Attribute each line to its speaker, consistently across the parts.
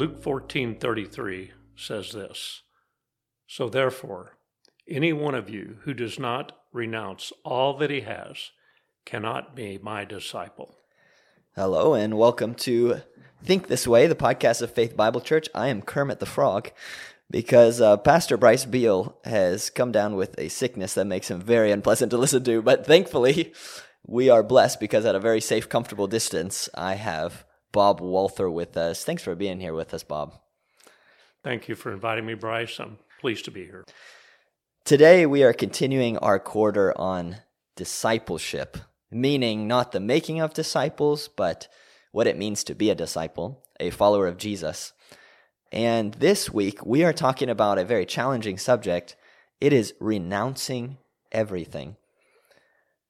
Speaker 1: Luke 14:33 says this. So therefore, any one of you who does not renounce all that he has cannot be my disciple.
Speaker 2: Hello and welcome to Think This Way, the podcast of Faith Bible Church. I am Kermit the Frog because uh, Pastor Bryce Beal has come down with a sickness that makes him very unpleasant to listen to. But thankfully, we are blessed because at a very safe, comfortable distance, I have Bob Walther with us. Thanks for being here with us, Bob.
Speaker 1: Thank you for inviting me, Bryce. I'm pleased to be here.
Speaker 2: Today, we are continuing our quarter on discipleship, meaning not the making of disciples, but what it means to be a disciple, a follower of Jesus. And this week, we are talking about a very challenging subject. It is renouncing everything.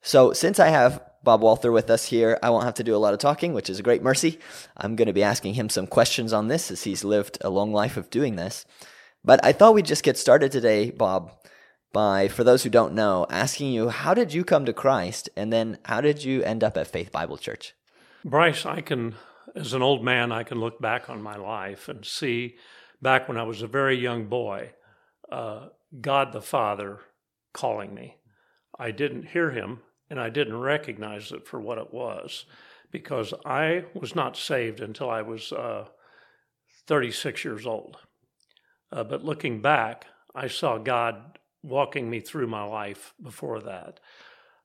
Speaker 2: So, since I have Bob Walther with us here, I won't have to do a lot of talking, which is a great mercy. I'm going to be asking him some questions on this as he's lived a long life of doing this. But I thought we'd just get started today, Bob, by, for those who don't know, asking you, how did you come to Christ? And then how did you end up at Faith Bible Church?
Speaker 1: Bryce, I can, as an old man, I can look back on my life and see back when I was a very young boy, uh, God the Father calling me. I didn't hear him and I didn't recognize it for what it was because I was not saved until I was uh, 36 years old. Uh, but looking back, I saw God walking me through my life before that.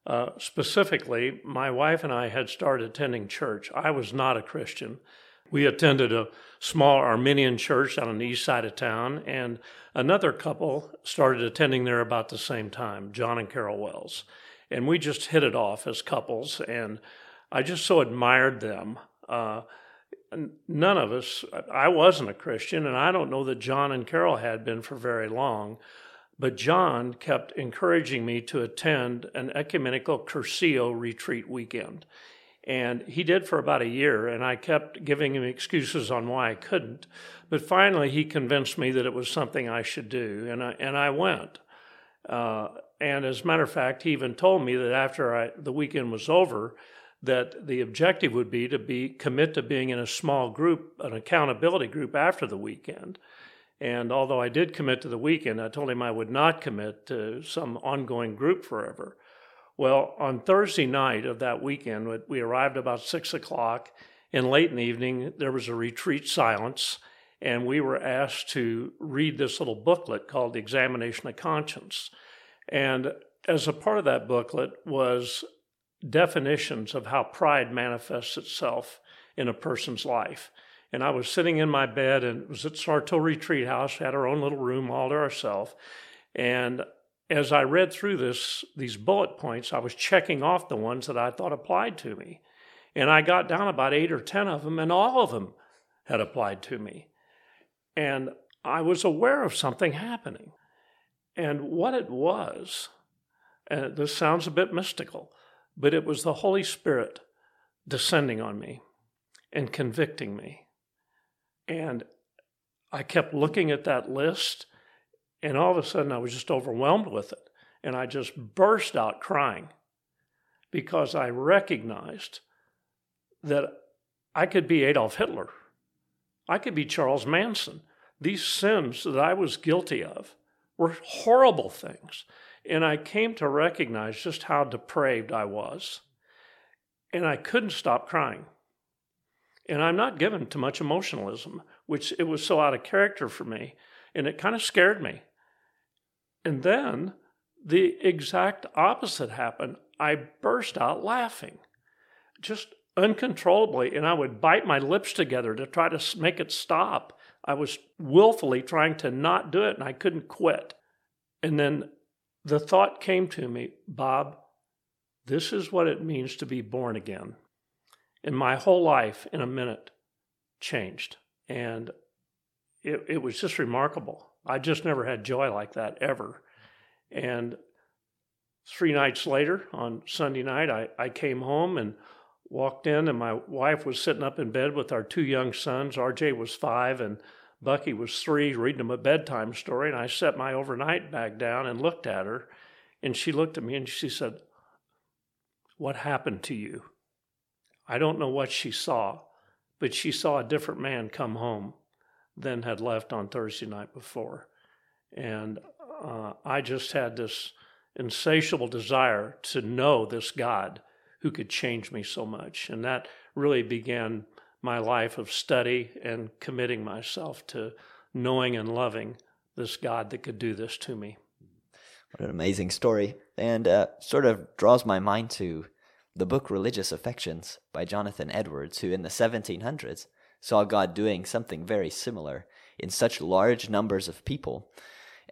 Speaker 1: Uh, specifically, my wife and I had started attending church. I was not a Christian. We attended a small Arminian church on the east side of town, and another couple started attending there about the same time, John and Carol Wells and we just hit it off as couples. And I just so admired them. Uh, none of us, I wasn't a Christian, and I don't know that John and Carol had been for very long. But John kept encouraging me to attend an ecumenical Cursillo retreat weekend. And he did for about a year, and I kept giving him excuses on why I couldn't. But finally, he convinced me that it was something I should do, and I, and I went. Uh, and as a matter of fact, he even told me that after I, the weekend was over, that the objective would be to be commit to being in a small group, an accountability group after the weekend. And although I did commit to the weekend, I told him I would not commit to some ongoing group forever. Well, on Thursday night of that weekend, we arrived about six o'clock, and late in the evening, there was a retreat silence, and we were asked to read this little booklet called The Examination of Conscience. And as a part of that booklet was definitions of how pride manifests itself in a person's life. And I was sitting in my bed and it was at Sarto Retreat House, had our own little room all to ourselves. And as I read through this, these bullet points, I was checking off the ones that I thought applied to me. And I got down about eight or 10 of them, and all of them had applied to me. And I was aware of something happening. And what it was, and this sounds a bit mystical, but it was the Holy Spirit descending on me and convicting me. And I kept looking at that list, and all of a sudden I was just overwhelmed with it. And I just burst out crying because I recognized that I could be Adolf Hitler. I could be Charles Manson. These sins that I was guilty of were horrible things. And I came to recognize just how depraved I was. And I couldn't stop crying. And I'm not given to much emotionalism, which it was so out of character for me. And it kind of scared me. And then the exact opposite happened. I burst out laughing, just uncontrollably. And I would bite my lips together to try to make it stop. I was willfully trying to not do it and I couldn't quit. And then the thought came to me Bob, this is what it means to be born again. And my whole life in a minute changed. And it, it was just remarkable. I just never had joy like that ever. And three nights later, on Sunday night, I, I came home and walked in, and my wife was sitting up in bed with our two young sons. RJ was five, and Bucky was three, reading him a bedtime story. And I set my overnight bag down and looked at her. And she looked at me and she said, What happened to you? I don't know what she saw, but she saw a different man come home than had left on Thursday night before. And uh, I just had this insatiable desire to know this God who could change me so much. And that really began my life of study and committing myself to knowing and loving this God that could do this to me.
Speaker 2: What an amazing story. And uh, sort of draws my mind to the book Religious Affections by Jonathan Edwards, who in the 1700s saw God doing something very similar in such large numbers of people.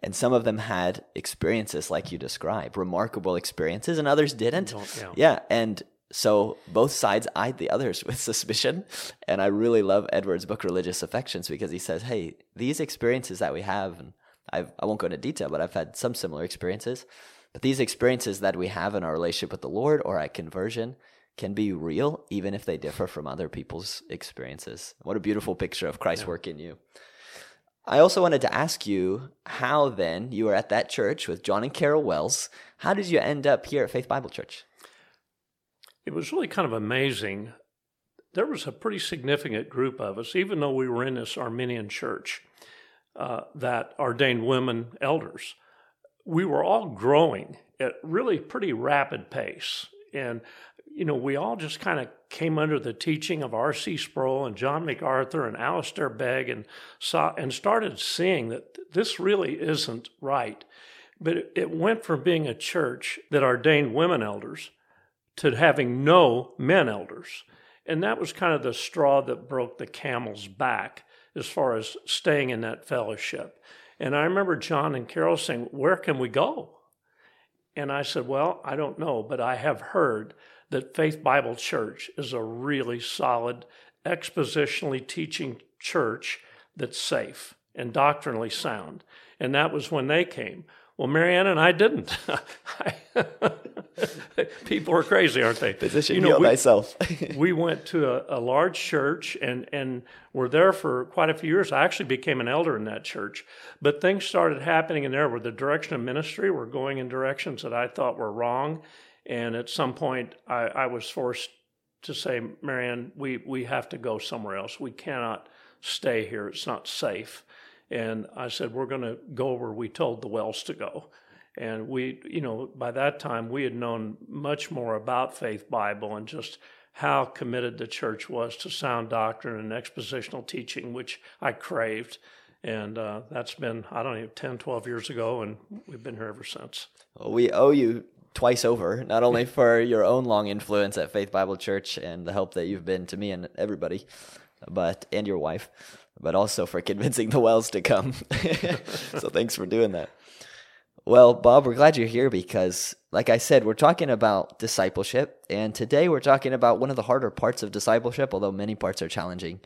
Speaker 2: And some of them had experiences like you describe, remarkable experiences, and others didn't.
Speaker 1: Yeah.
Speaker 2: yeah. And so both sides eyed the others with suspicion. And I really love Edwards' book, Religious Affections, because he says, hey, these experiences that we have, and I've, I won't go into detail, but I've had some similar experiences. But these experiences that we have in our relationship with the Lord or at conversion can be real, even if they differ from other people's experiences. What a beautiful picture of Christ's yeah. work in you. I also wanted to ask you how then you were at that church with John and Carol Wells. How did you end up here at Faith Bible Church?
Speaker 1: It was really kind of amazing. There was a pretty significant group of us, even though we were in this Arminian church uh, that ordained women elders we were all growing at really pretty rapid pace. And, you know, we all just kind of came under the teaching of R.C. Sproul and John MacArthur and Alistair Begg and saw and started seeing that this really isn't right. But it, went from being a church that ordained women elders to having no men elders. And that was kind of the straw that broke the camel's back as far as staying in that fellowship. And I remember John and Carol saying, Where can we go? And I said, Well, I don't know, but I have heard that Faith Bible Church is a really solid, expositionally teaching church that's safe and doctrinally sound. And that was when they came. Well, Marianne and I didn't. People are crazy, aren't they?
Speaker 2: Physician, you know, we, thyself.
Speaker 1: we went to a, a, large church and, and were there for quite a few years. I actually became an elder in that church. But things started happening in there where the direction of ministry were going in directions that I thought were wrong. And at some point, I, I was forced to say, Marianne, we, we have to go somewhere else. We cannot stay here. It's not safe. And I said, we're going to go where we told the Wells to go. And we, you know, by that time we had known much more about Faith Bible and just how committed the church was to sound doctrine and expositional teaching, which I craved. And uh, that's been, I don't know, 10, 12 years ago, and we've been here ever since.
Speaker 2: Well, we owe you twice over, not only for your own long influence at Faith Bible Church and the help that you've been to me and everybody, but and your wife, but also for convincing the Wells to come. so thanks for doing that. Well, Bob, we're glad you're here because, like I said, we're talking about discipleship. And today we're talking about one of the harder parts of discipleship, although many parts are challenging.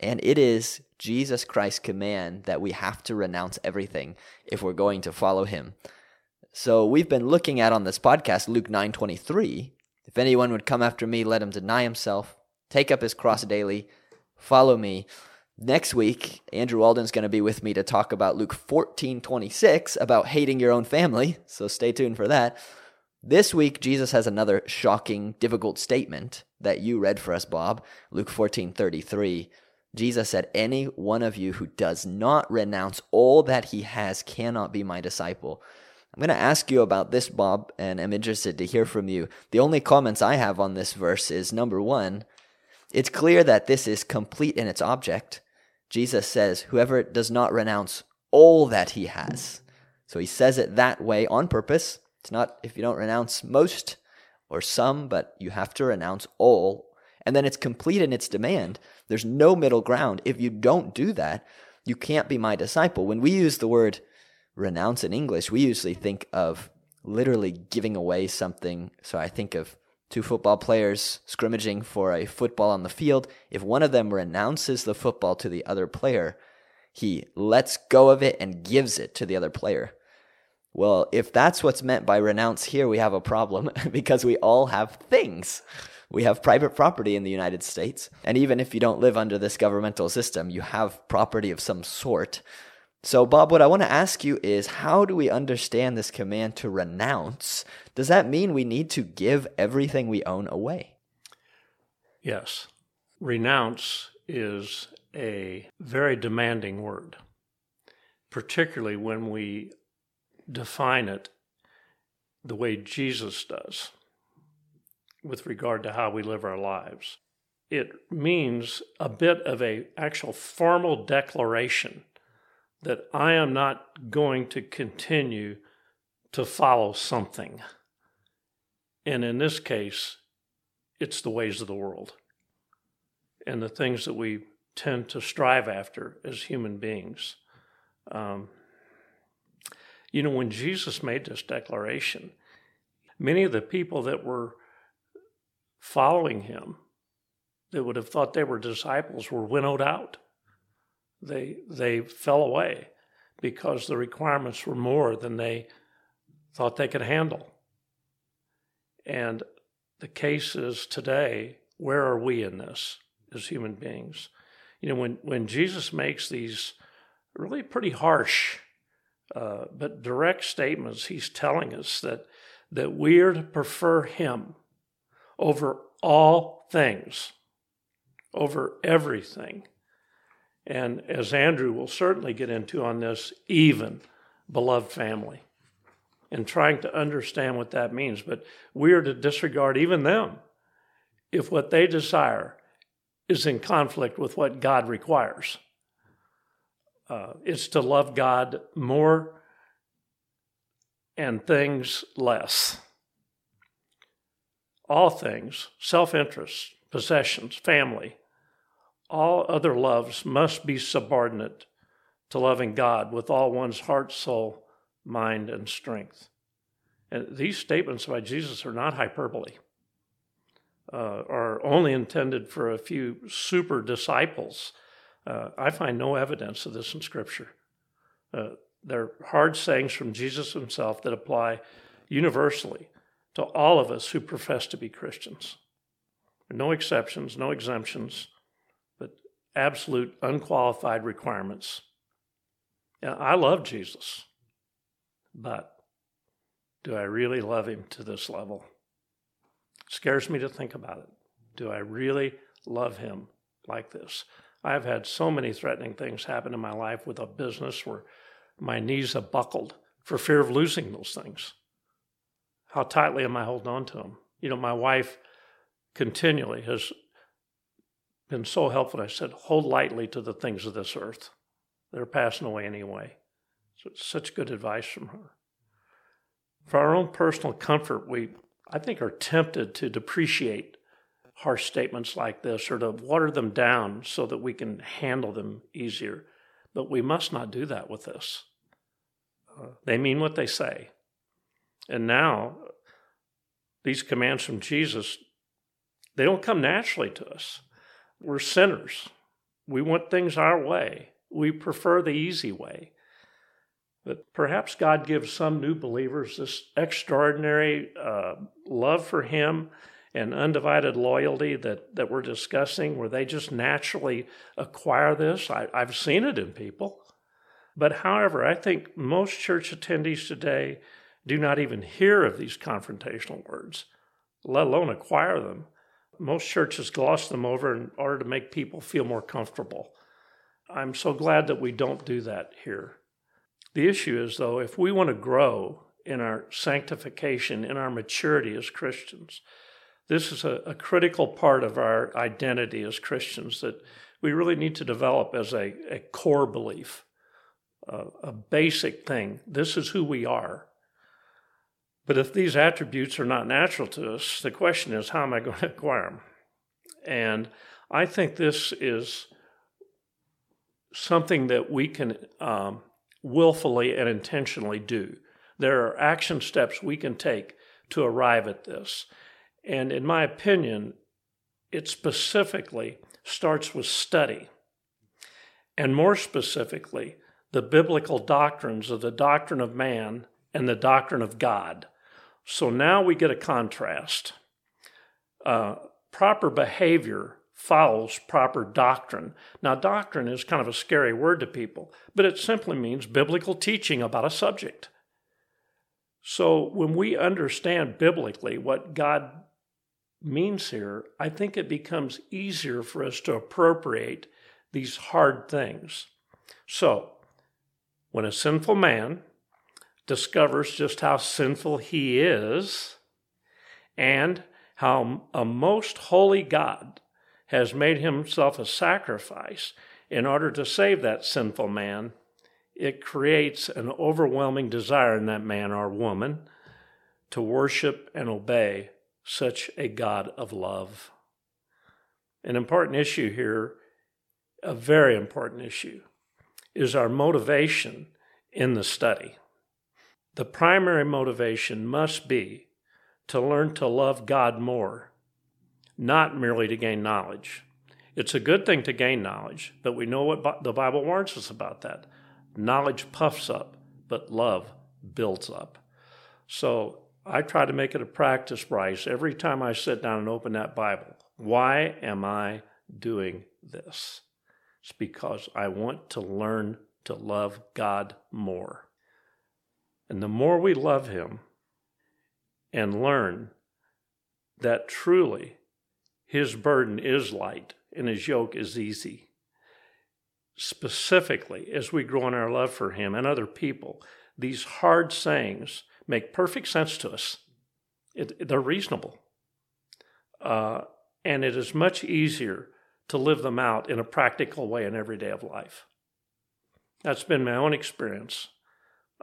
Speaker 2: And it is Jesus Christ's command that we have to renounce everything if we're going to follow him. So we've been looking at on this podcast Luke 9:23. If anyone would come after me, let him deny himself, take up his cross daily, follow me. Next week, Andrew Alden's going to be with me to talk about Luke 14 26 about hating your own family. So stay tuned for that. This week, Jesus has another shocking, difficult statement that you read for us, Bob. Luke 14 33. Jesus said, Any one of you who does not renounce all that he has cannot be my disciple. I'm going to ask you about this, Bob, and I'm interested to hear from you. The only comments I have on this verse is number one, it's clear that this is complete in its object. Jesus says, Whoever does not renounce all that he has. So he says it that way on purpose. It's not if you don't renounce most or some, but you have to renounce all. And then it's complete in its demand. There's no middle ground. If you don't do that, you can't be my disciple. When we use the word renounce in English, we usually think of literally giving away something. So I think of two football players scrimmaging for a football on the field, if one of them renounces the football to the other player, he lets go of it and gives it to the other player. Well, if that's what's meant by renounce here, we have a problem because we all have things. We have private property in the United States. And even if you don't live under this governmental system, you have property of some sort. So, Bob, what I want to ask you is how do we understand this command to renounce? Does that mean we need to give everything we own away?
Speaker 1: Yes. Renounce is a very demanding word, particularly when we define it the way Jesus does with regard to how we live our lives. It means a bit of a actual formal declaration that I am not going to continue to follow something. And in this case, it's the ways of the world and the things that we tend to strive after as human beings. Um, you know, when Jesus made this declaration, many of the people that were following him, that would have thought they were disciples, were winnowed out. They, they fell away because the requirements were more than they thought they could handle. And the case is today, where are we in this as human beings? You know, when, when Jesus makes these really pretty harsh uh, but direct statements. He's telling us that, that we are to prefer Him over all things, over everything. And as Andrew will certainly get into on this, even beloved family, and trying to understand what that means. But we are to disregard even them if what they desire is in conflict with what God requires uh, is to love God more and things less. All things, self interest, possessions, family, all other loves must be subordinate to loving God with all one's heart, soul, mind, and strength. And these statements by Jesus are not hyperbole, uh, are only intended for a few super disciples uh, I find no evidence of this in Scripture. Uh, they're hard sayings from Jesus himself that apply universally to all of us who profess to be Christians. No exceptions, no exemptions, absolute unqualified requirements. Yeah, I love Jesus, but do I really love him to this level? It scares me to think about it. Do I really love him like this? I've had so many threatening things happen in my life with a business where my knees have buckled for fear of losing those things. How tightly am I holding on to them? You know, my wife continually has been so helpful. I said, hold lightly to the things of this earth. They're passing away anyway. So it's such good advice from her. For our own personal comfort, we, I think, are tempted to depreciate harsh statements like this or to water them down so that we can handle them easier. But we must not do that with this. Uh, they mean what they say. And now, these commands from Jesus, they don't come naturally to us. We're sinners. We want things our way. We prefer the easy way. But perhaps God gives some new believers this extraordinary uh, love for Him and undivided loyalty that, that we're discussing, where they just naturally acquire this. I, I've seen it in people. But however, I think most church attendees today do not even hear of these confrontational words, let alone acquire them. Most churches gloss them over in order to make people feel more comfortable. I'm so glad that we don't do that here. The issue is, though, if we want to grow in our sanctification, in our maturity as Christians, this is a, a critical part of our identity as Christians that we really need to develop as a, a core belief, uh, a basic thing. This is who we are. But if these attributes are not natural to us, the question is, how am I going to acquire them? And I think this is something that we can um, willfully and intentionally do. There are action steps we can take to arrive at this. And in my opinion, it specifically starts with study. And more specifically, the biblical doctrines of the doctrine of man and the doctrine of God. So now we get a contrast. Uh, proper behavior follows proper doctrine. Now, doctrine is kind of a scary word to people, but it simply means biblical teaching about a subject. So when we understand biblically what God means here, I think it becomes easier for us to appropriate these hard things. So, when a sinful man discovers just how sinful he is and how a most holy God has made himself a sacrifice in order to save that sinful man, it creates an overwhelming desire in that man or woman to worship and obey such a God of love. An important issue here, a very important issue, is our motivation in the study. The primary motivation must be to learn to love God more, not merely to gain knowledge. It's a good thing to gain knowledge, but we know what the Bible warns us about that. Knowledge puffs up, but love builds up. So I try to make it a practice, Bryce, every time I sit down and open that Bible. Why am I doing this? It's because I want to learn to love God more. And the more we love Him and learn that truly His burden is light and His yoke is easy, specifically as we grow in our love for Him and other people, these hard sayings make perfect sense to us. It, they're reasonable. Uh, and it is much easier to live them out in a practical way in every day of life. That's been my own experience.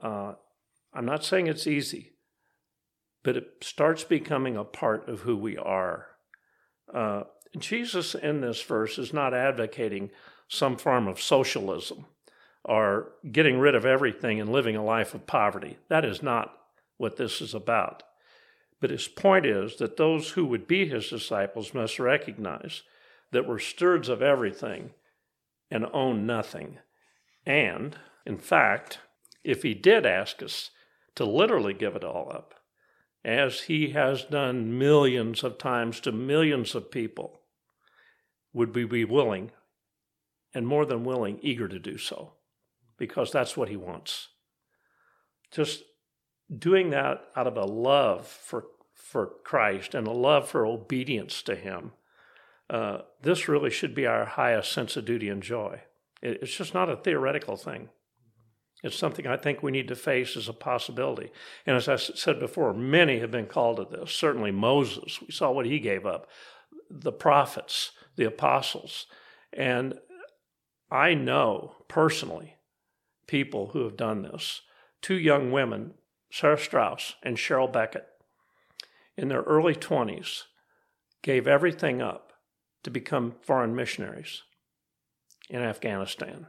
Speaker 1: Uh, I'm not saying it's easy, but it starts becoming a part of who we are. Uh, Jesus in this verse is not advocating some form of socialism or getting rid of everything and living a life of poverty. That is not what this is about. But his point is that those who would be his disciples must recognize that we're stewards of everything and own nothing. And, in fact, if he did ask us to literally give it all up, as he has done millions of times to millions of people, would we be willing, and more than willing, eager to do so? Because that's what he wants. Just doing that out of a love for, for Christ and a love for obedience to him. Uh, this really should be our highest sense of duty and joy. It, it's just not a theoretical thing. It's something I think we need to face as a possibility. And as I said before, many have been called to this. Certainly Moses, we saw what he gave up, the prophets, the apostles. And I know personally people who have done this. Two young women, Sarah Strauss and Cheryl Beckett, in their early 20s, gave everything up to become foreign missionaries in Afghanistan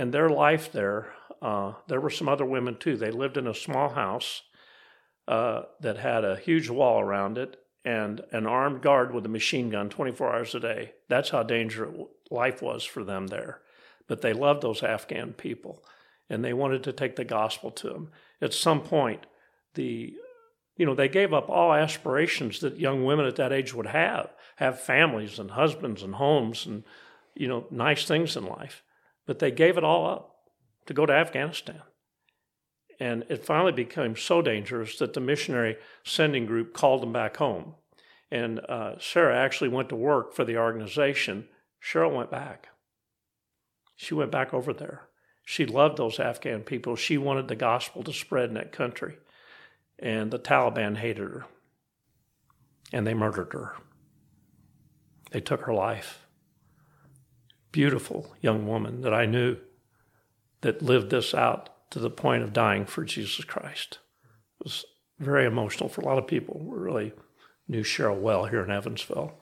Speaker 1: and their life there, uh, there were some other women too. They lived in a small house uh, that had a huge wall around it and an armed guard with a machine gun 24 hours a day. That's how dangerous life was for them there. But they loved those Afghan people and they wanted to take the gospel to them. At some point, the you know, they gave up all aspirations that young women at that age would have, have families and husbands and homes and, you know, nice things in life. But they gave it all up to go to Afghanistan. And it finally became so dangerous that the missionary sending group called them back home. And uh, Sarah actually went to work for the organization. Cheryl went back. She went back over there. She loved those Afghan people. She wanted the gospel to spread in that country. And the Taliban hated her. And they murdered her. They took her life beautiful young woman that I knew that lived this out to the point of dying for Jesus Christ. It was very emotional for a lot of people. We really knew Cheryl well here in Evansville.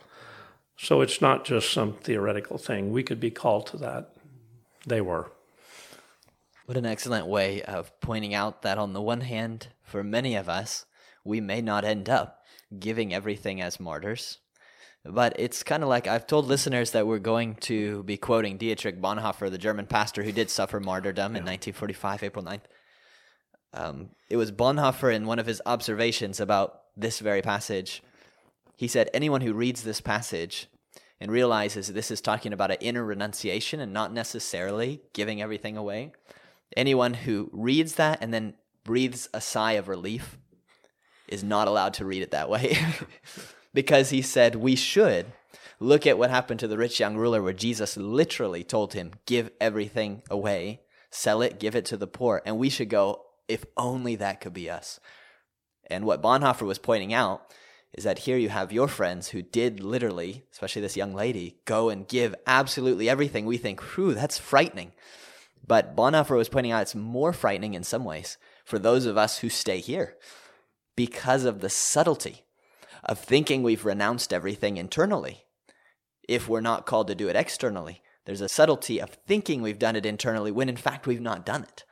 Speaker 1: So it's not just some theoretical thing. We could be called to that. They were.
Speaker 2: What an excellent way of pointing out that, on the one hand, for many of us, we may not end up giving everything as martyrs, but it's kind of like I've told listeners that we're going to be quoting Dietrich Bonhoeffer, the German pastor who did suffer martyrdom yeah. in 1945, April 9th. Um, it was Bonhoeffer in one of his observations about this very passage. He said, Anyone who reads this passage and realizes this is talking about an inner renunciation and not necessarily giving everything away, anyone who reads that and then breathes a sigh of relief is not allowed to read it that way. because he said we should Look at what happened to the rich young ruler, where Jesus literally told him, Give everything away, sell it, give it to the poor. And we should go, If only that could be us. And what Bonhoeffer was pointing out is that here you have your friends who did literally, especially this young lady, go and give absolutely everything. We think, whew, that's frightening. But Bonhoeffer was pointing out it's more frightening in some ways for those of us who stay here because of the subtlety of thinking we've renounced everything internally if we're not called to do it externally. There's a subtlety of thinking we've done it internally when in fact we've not done it.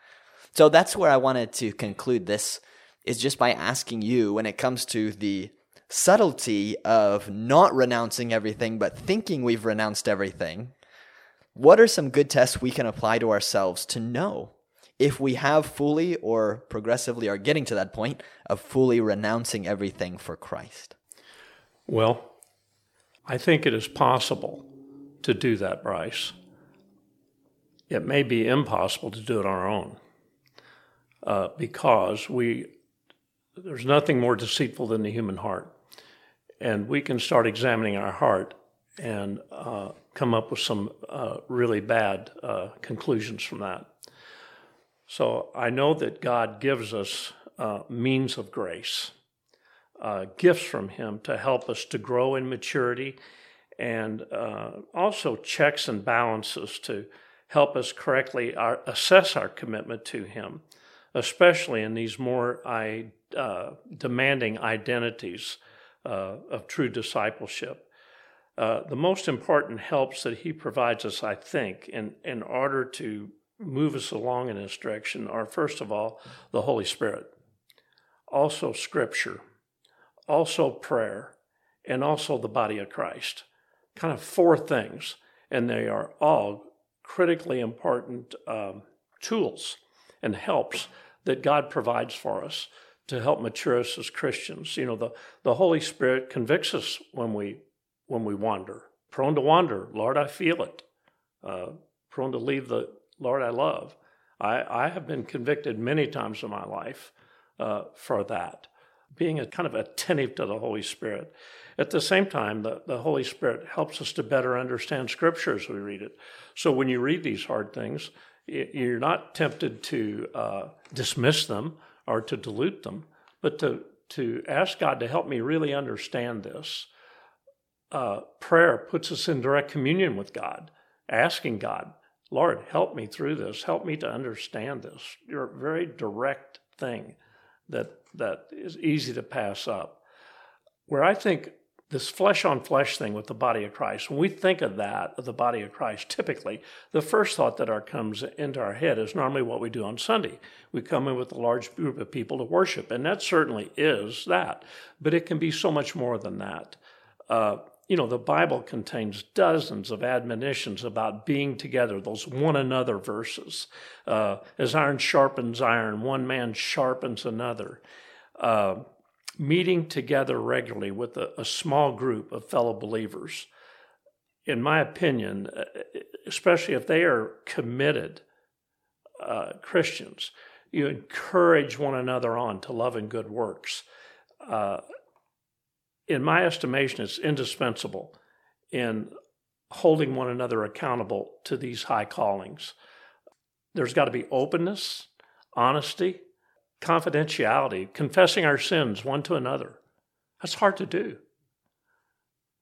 Speaker 2: So that's where I wanted to conclude this is just by asking you when it comes to the subtlety of not renouncing everything but thinking we've renounced everything. What are some good tests we can apply to ourselves to know if we have fully or progressively are getting to that point of fully renouncing everything for Christ?
Speaker 1: Well, I think it is possible to do that, Bryce. It may be impossible to do it on our own uh, because we there's nothing more deceitful than the human heart, and we can start examining our heart and uh, come up with some uh, really bad uh, conclusions from that. So I know that God gives us uh, means of grace, uh, gifts from Him to help us to grow in maturity, and uh, also checks and balances to help us correctly our, assess our commitment to Him, especially in these more I, uh, demanding identities uh, of true discipleship. Uh, the most important helps that He provides us, I think, in, in order to move us along in this direction are, first of all, the Holy Spirit, also Scripture, also prayer, and also the body of Christ. Kind of four things, and they are all critically important um, tools and helps that God provides for us to help mature us as Christians. You know, the, the Holy Spirit convicts us when we when we wander. Prone to wander, Lord, I feel it. Uh, prone to leave the Lord I love. I, I have been convicted many times in my life uh, for that, being a kind of attentive to the Holy Spirit. At the same time, the, the Holy Spirit helps us to better understand Scripture as we read it. So when you read these hard things, you're not tempted to uh, dismiss them or to dilute them, but to, to ask God to help me really understand this. Uh, prayer puts us in direct communion with God, asking God, Lord, help me through this. Help me to understand this. You're a very direct thing that that is easy to pass up. Where I think this flesh on flesh thing with the body of Christ, when we think of that, of the body of Christ, typically the first thought that our comes into our head is normally what we do on Sunday. We come in with a large group of people to worship, and that certainly is that. But it can be so much more than that. Uh, you know, the Bible contains dozens of admonitions about being together, those one another verses. Uh, as iron sharpens iron, one man sharpens another. Uh, meeting together regularly with a, a, small group of fellow believers. In my opinion, uh, especially if they are committed uh, Christians, you encourage one another on to love and good works. In my estimation, it's indispensable in holding one another accountable to these high callings. There's got to be openness, honesty, confidentiality, confessing our sins one to another. That's hard to do.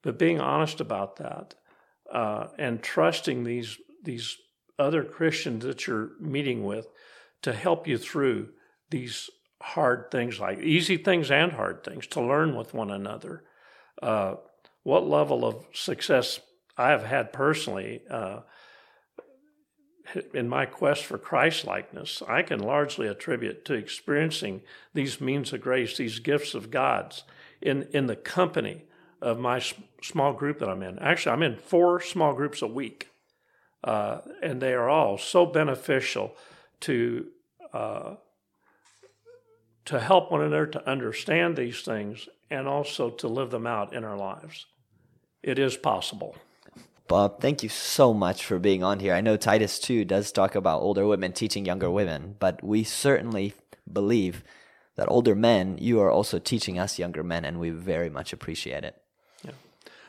Speaker 1: But being honest about that uh, and trusting these, these other Christians that you're meeting with to help you through these hard things like easy things and hard things to learn with one another. Uh, what level of success I have had personally uh, in my quest for Christ likeness, I can largely attribute to experiencing these means of grace, these gifts of God's in, in the company of my small group that I'm in. Actually, I'm in four small groups a week, uh, and they are all so beneficial to uh, to help one another to understand these things and also to live them out in our lives. It is possible.
Speaker 2: Bob, thank you so much for being on here. I know Titus 2 does talk about older women teaching younger women, but we certainly believe that older men, you are also teaching us younger men, and we very much appreciate it.
Speaker 1: Yeah.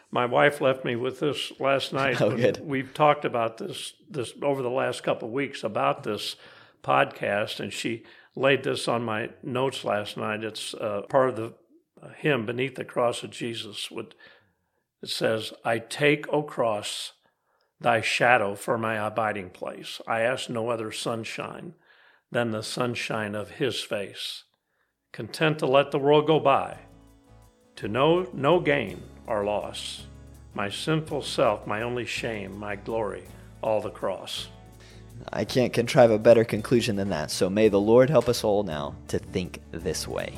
Speaker 1: my wife left me with this last night.
Speaker 2: Oh, good.
Speaker 1: We've talked about this this over the last couple of weeks about this podcast, and she laid this on my notes last night. It's uh, part of the hymn "Beneath the Cross of Jesus." With it says, "I take, O cross, thy shadow for my abiding place. I ask no other sunshine than the sunshine of His face. Content to let the world go by, to know no gain." or loss. My sinful self, my only shame, my glory, all the cross.
Speaker 2: I can't contrive a better conclusion than that, so may the Lord help us all now to think this way.